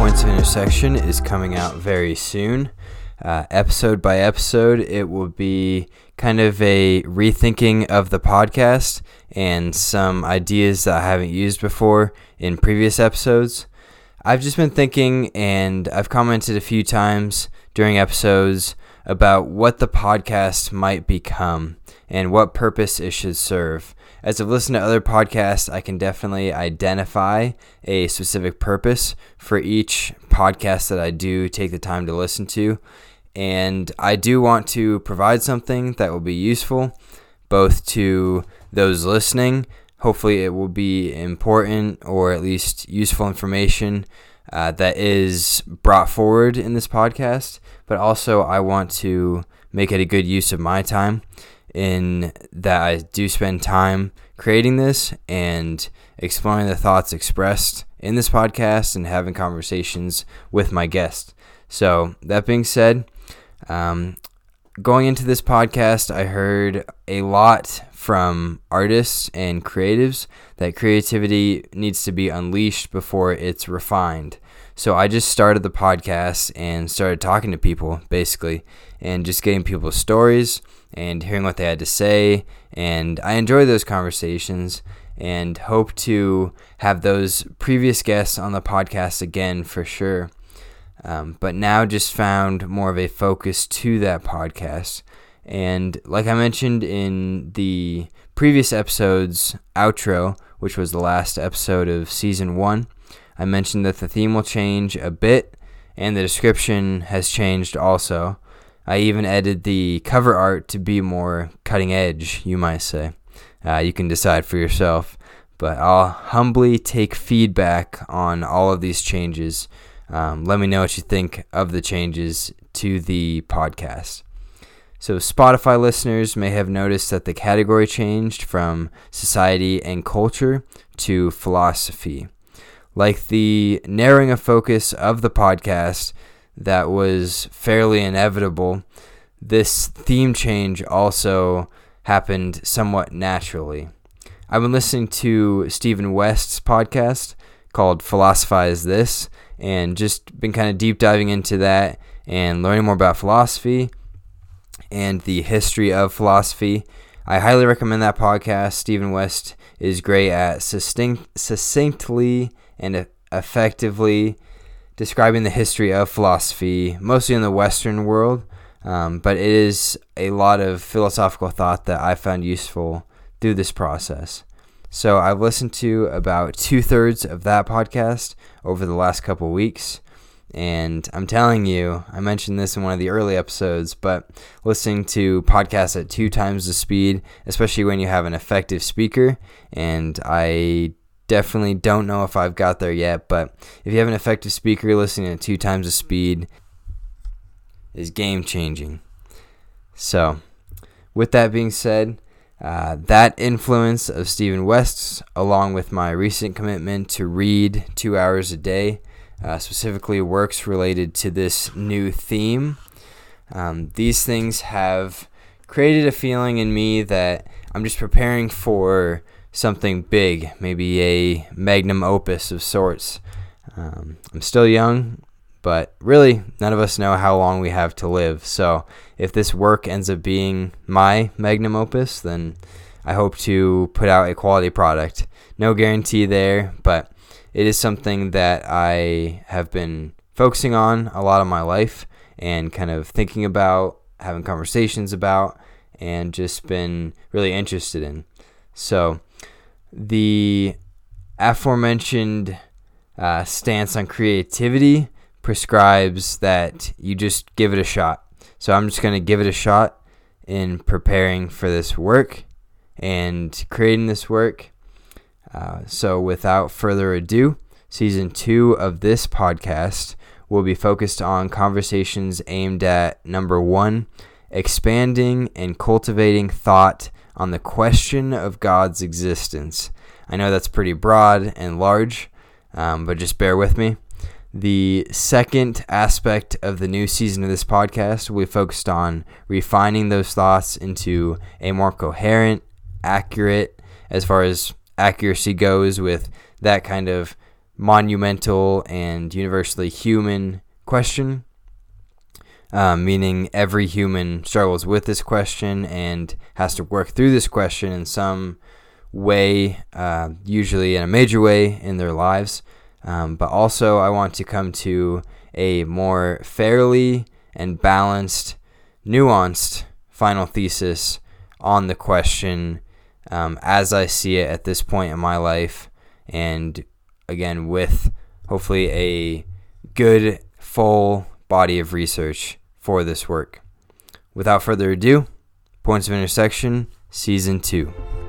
Points of Intersection is coming out very soon. Uh, episode by episode, it will be kind of a rethinking of the podcast and some ideas that I haven't used before in previous episodes. I've just been thinking, and I've commented a few times during episodes about what the podcast might become and what purpose it should serve as I've listened to other podcasts, I can definitely identify a specific purpose for each podcast that I do take the time to listen to. And I do want to provide something that will be useful both to those listening. Hopefully, it will be important or at least useful information uh, that is brought forward in this podcast. But also, I want to make it a good use of my time in that I do spend time creating this and exploring the thoughts expressed in this podcast and having conversations with my guests. So, that being said, um, going into this podcast, I heard a lot from artists and creatives that creativity needs to be unleashed before it's refined. So I just started the podcast and started talking to people basically and just getting people's stories and hearing what they had to say. And I enjoy those conversations and hope to have those previous guests on the podcast again for sure. Um, but now just found more of a focus to that podcast. And like I mentioned in the previous episode's outro, which was the last episode of season one, I mentioned that the theme will change a bit and the description has changed also. I even edited the cover art to be more cutting edge, you might say. Uh, you can decide for yourself, but I'll humbly take feedback on all of these changes. Um, let me know what you think of the changes to the podcast. So, Spotify listeners may have noticed that the category changed from society and culture to philosophy. Like the narrowing of focus of the podcast, that was fairly inevitable. This theme change also happened somewhat naturally. I've been listening to Stephen West's podcast called Philosophize This and just been kind of deep diving into that and learning more about philosophy and the history of philosophy. I highly recommend that podcast. Stephen West is great at succinct, succinctly and effectively describing the history of philosophy, mostly in the Western world. Um, but it is a lot of philosophical thought that I found useful through this process. So I've listened to about two thirds of that podcast over the last couple weeks. And I'm telling you, I mentioned this in one of the early episodes, but listening to podcasts at two times the speed, especially when you have an effective speaker, and I definitely don't know if I've got there yet, but if you have an effective speaker, listening at two times the speed is game changing. So, with that being said, uh, that influence of Stephen West's, along with my recent commitment to read two hours a day, uh, specifically works related to this new theme. Um, these things have created a feeling in me that I'm just preparing for something big, maybe a magnum opus of sorts. Um, I'm still young, but really, none of us know how long we have to live. So, if this work ends up being my magnum opus, then I hope to put out a quality product. No guarantee there, but it is something that I have been focusing on a lot of my life and kind of thinking about, having conversations about, and just been really interested in. So, the aforementioned uh, stance on creativity prescribes that you just give it a shot. So I'm just going to give it a shot in preparing for this work and creating this work. Uh, so without further ado, season two of this podcast will be focused on conversations aimed at number one, expanding and cultivating thought on the question of God's existence. I know that's pretty broad and large, um, but just bear with me. The second aspect of the new season of this podcast we focused on refining those thoughts into a more coherent, accurate, as far as accuracy goes, with that kind of monumental and universally human question, um, meaning every human struggles with this question and has to work through this question in some way, uh, usually in a major way in their lives. Um, but also, I want to come to a more fairly and balanced, nuanced final thesis on the question um, as I see it at this point in my life. And again, with hopefully a good, full body of research for this work. Without further ado, Points of Intersection, Season 2.